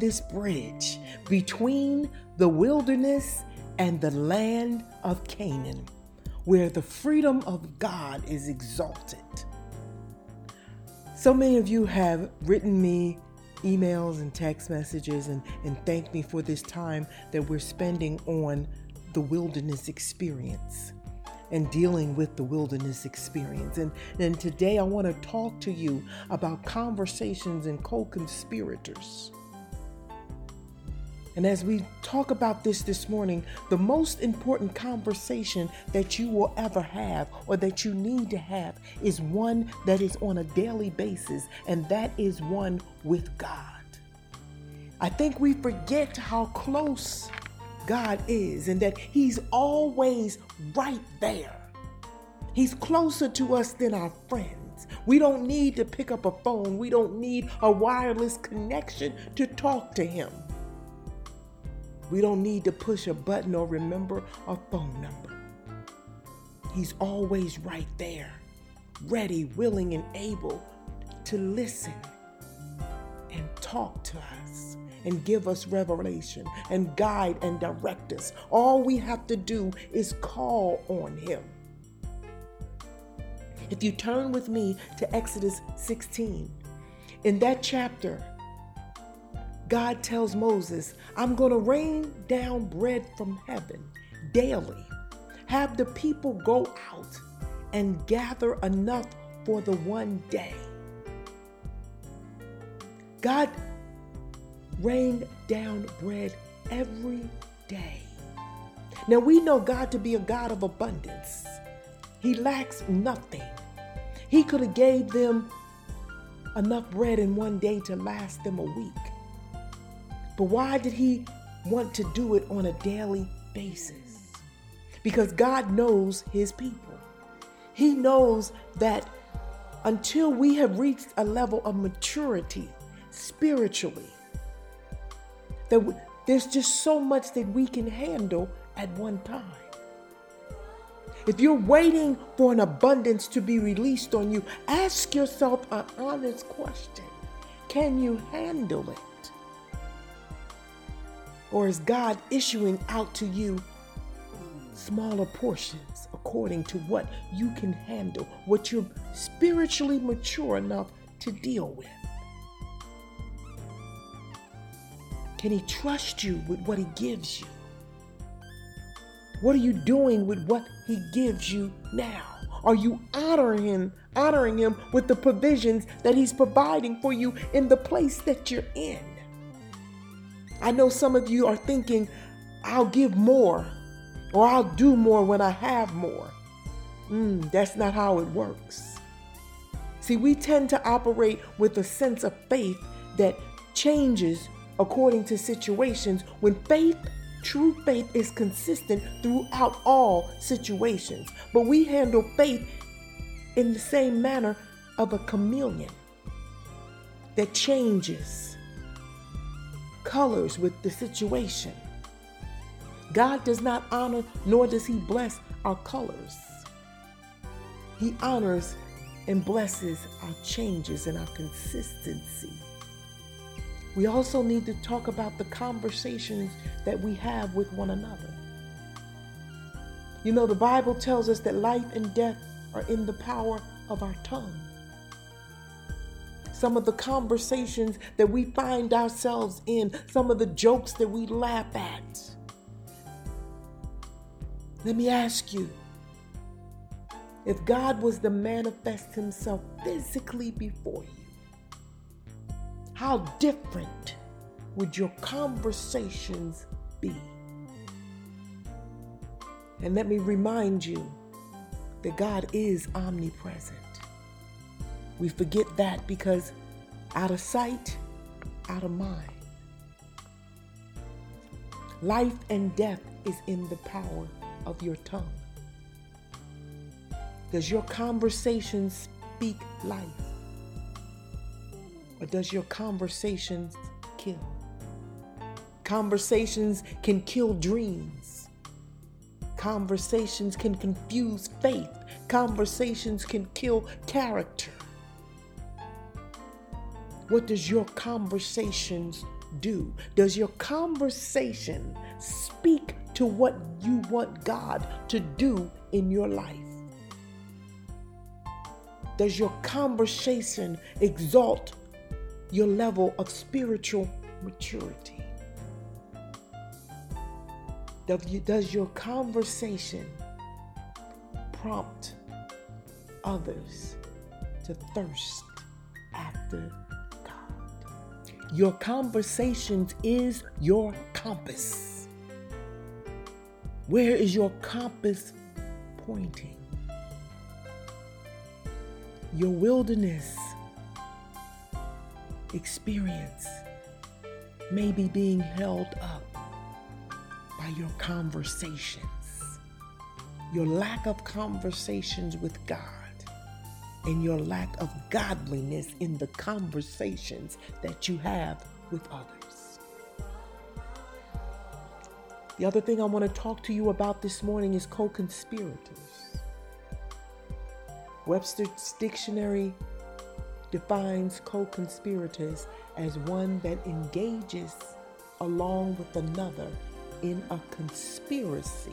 this bridge between the wilderness and the land of Canaan, where the freedom of God is exalted. So many of you have written me emails and text messages and, and thanked me for this time that we're spending on the wilderness experience and dealing with the wilderness experience. And, and today I want to talk to you about conversations and co conspirators. And as we talk about this this morning, the most important conversation that you will ever have or that you need to have is one that is on a daily basis, and that is one with God. I think we forget how close God is and that He's always right there. He's closer to us than our friends. We don't need to pick up a phone, we don't need a wireless connection to talk to Him. We don't need to push a button or remember a phone number. He's always right there, ready, willing, and able to listen and talk to us and give us revelation and guide and direct us. All we have to do is call on Him. If you turn with me to Exodus 16, in that chapter, God tells Moses, I'm going to rain down bread from heaven daily. Have the people go out and gather enough for the one day. God rained down bread every day. Now we know God to be a God of abundance. He lacks nothing. He could have gave them enough bread in one day to last them a week. But why did he want to do it on a daily basis? Because God knows his people. He knows that until we have reached a level of maturity spiritually, that there's just so much that we can handle at one time. If you're waiting for an abundance to be released on you, ask yourself an honest question Can you handle it? Or is God issuing out to you smaller portions according to what you can handle, what you're spiritually mature enough to deal with? Can He trust you with what He gives you? What are you doing with what He gives you now? Are you honoring Him, honoring Him with the provisions that He's providing for you in the place that you're in? I know some of you are thinking, I'll give more or I'll do more when I have more. Mm, that's not how it works. See, we tend to operate with a sense of faith that changes according to situations when faith, true faith, is consistent throughout all situations. But we handle faith in the same manner of a chameleon that changes colors with the situation. God does not honor nor does He bless our colors. He honors and blesses our changes and our consistency. We also need to talk about the conversations that we have with one another. You know, the Bible tells us that life and death are in the power of our tongue some of the conversations that we find ourselves in, some of the jokes that we laugh at. Let me ask you if God was to manifest himself physically before you, how different would your conversations be? And let me remind you that God is omnipresent. We forget that because out of sight, out of mind. Life and death is in the power of your tongue. Does your conversation speak life? Or does your conversation kill? Conversations can kill dreams. Conversations can confuse faith. Conversations can kill character. What does your conversations do? Does your conversation speak to what you want God to do in your life? Does your conversation exalt your level of spiritual maturity? Does your conversation prompt others to thirst after? Your conversations is your compass. Where is your compass pointing? your wilderness experience may be being held up by your conversations, your lack of conversations with God, and your lack of godliness in the conversations that you have with others. The other thing I want to talk to you about this morning is co conspirators. Webster's Dictionary defines co conspirators as one that engages along with another in a conspiracy.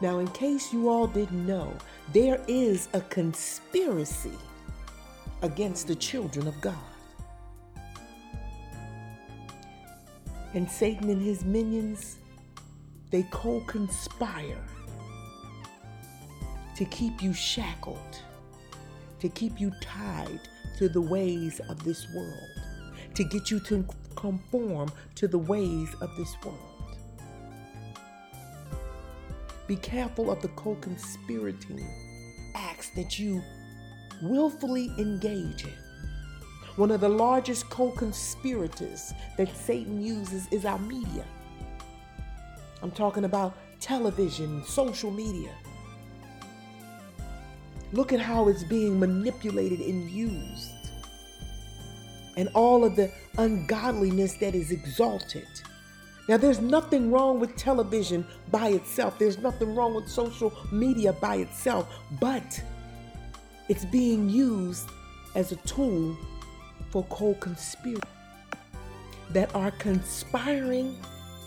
Now, in case you all didn't know, there is a conspiracy against the children of God. And Satan and his minions, they co conspire to keep you shackled, to keep you tied to the ways of this world, to get you to conform to the ways of this world. Be careful of the co conspirating acts that you willfully engage in. One of the largest co conspirators that Satan uses is our media. I'm talking about television, social media. Look at how it's being manipulated and used. And all of the ungodliness that is exalted. Now, there's nothing wrong with television by itself, there's nothing wrong with social media by itself, but it's being used as a tool for co conspirators that are conspiring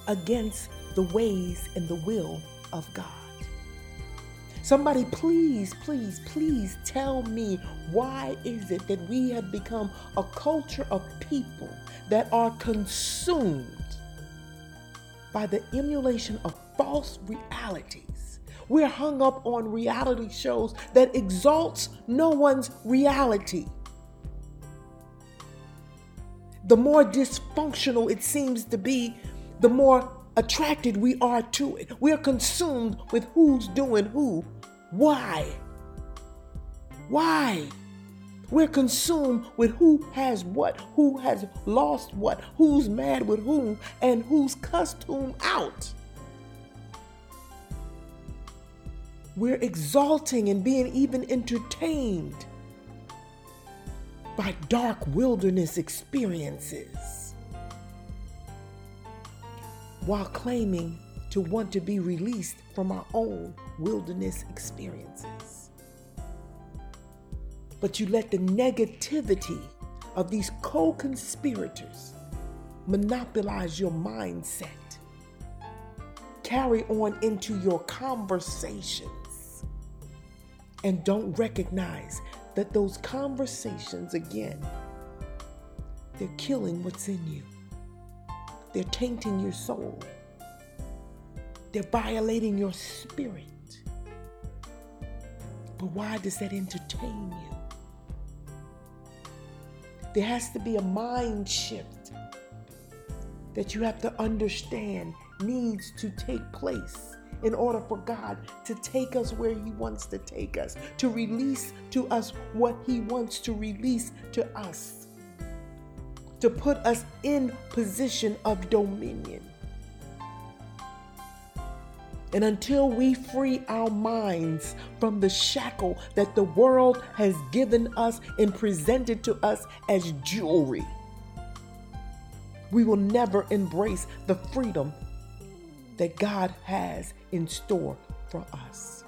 against the ways and the will of God. Somebody, please, please, please tell me why is it that we have become a culture of people that are consumed by the emulation of false realities? We're hung up on reality shows that exalts no one's reality. The more dysfunctional it seems to be, the more attracted we are to it. We're consumed with who's doing who why? Why? We're consumed with who has what, who has lost what, who's mad with whom, and who's cussed whom out. We're exalting and being even entertained by dark wilderness experiences while claiming to want to be released from our own wilderness experiences. But you let the negativity of these co conspirators monopolize your mindset, carry on into your conversations, and don't recognize that those conversations, again, they're killing what's in you, they're tainting your soul they're violating your spirit. But why does that entertain you? There has to be a mind shift that you have to understand needs to take place in order for God to take us where He wants to take us, to release to us what He wants to release to us, to put us in position of dominion. And until we free our minds from the shackle that the world has given us and presented to us as jewelry, we will never embrace the freedom that God has in store for us.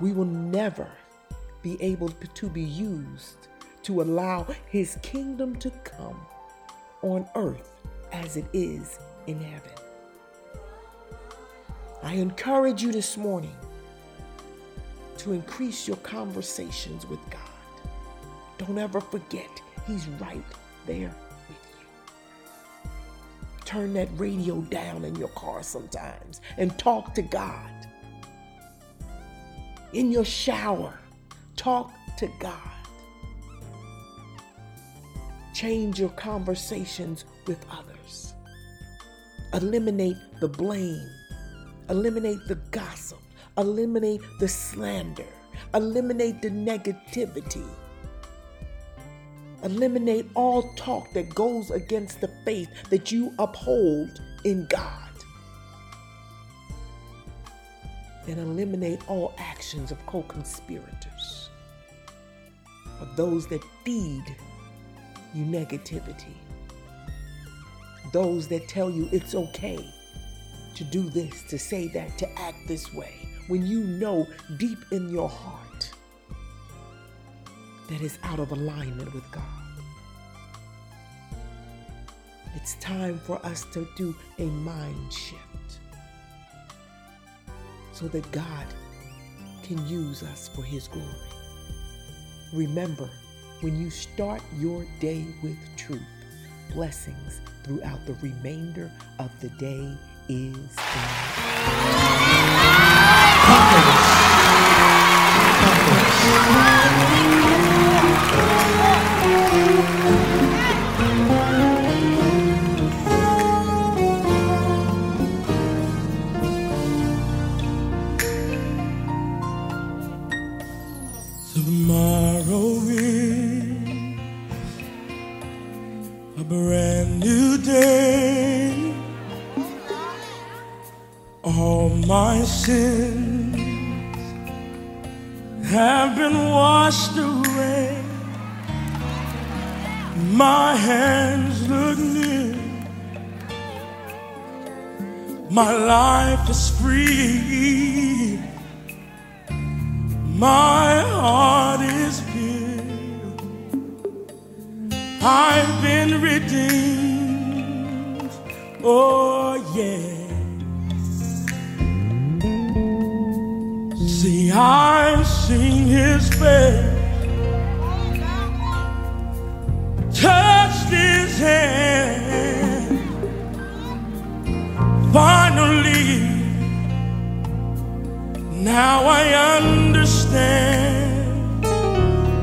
We will never be able to be used to allow his kingdom to come on earth as it is in heaven. I encourage you this morning to increase your conversations with God. Don't ever forget, He's right there with you. Turn that radio down in your car sometimes and talk to God. In your shower, talk to God. Change your conversations with others. Eliminate the blame. Eliminate the gossip. Eliminate the slander. Eliminate the negativity. Eliminate all talk that goes against the faith that you uphold in God. And eliminate all actions of co conspirators, of those that feed you negativity, those that tell you it's okay to do this, to say that, to act this way, when you know deep in your heart that is out of alignment with God. It's time for us to do a mind shift so that God can use us for His glory. Remember, when you start your day with truth, blessings throughout the remainder of the day is Tomorrow sins have been washed away. My hands look new. My life is free. My heart is pure. I've been redeemed. Oh, yeah. I've seen his face, touched his hand. Finally, now I understand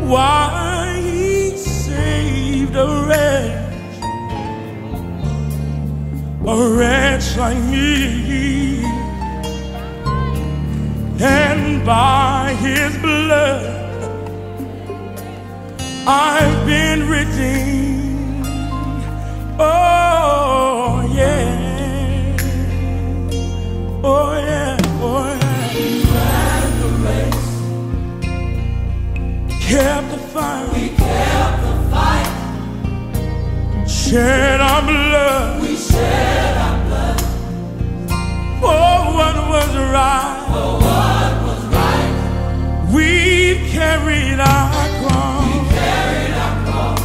why he saved a wretch, a wretch like me. And by his blood, I've been redeemed. Oh, yeah. Oh, yeah. Oh, yeah. We ran the race. Kept the fight. We kept the fight. Shed our blood. We shed our blood. For what was right. For what was right. We carried our cross. Carried our cross.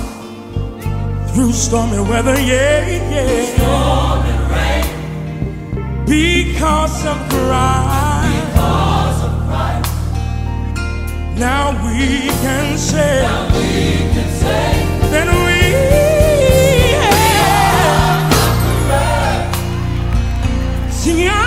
Through stormy weather, yeah, yeah. Storm and rain. Because of Christ. Because of Christ. Now we can say, now we can say that we I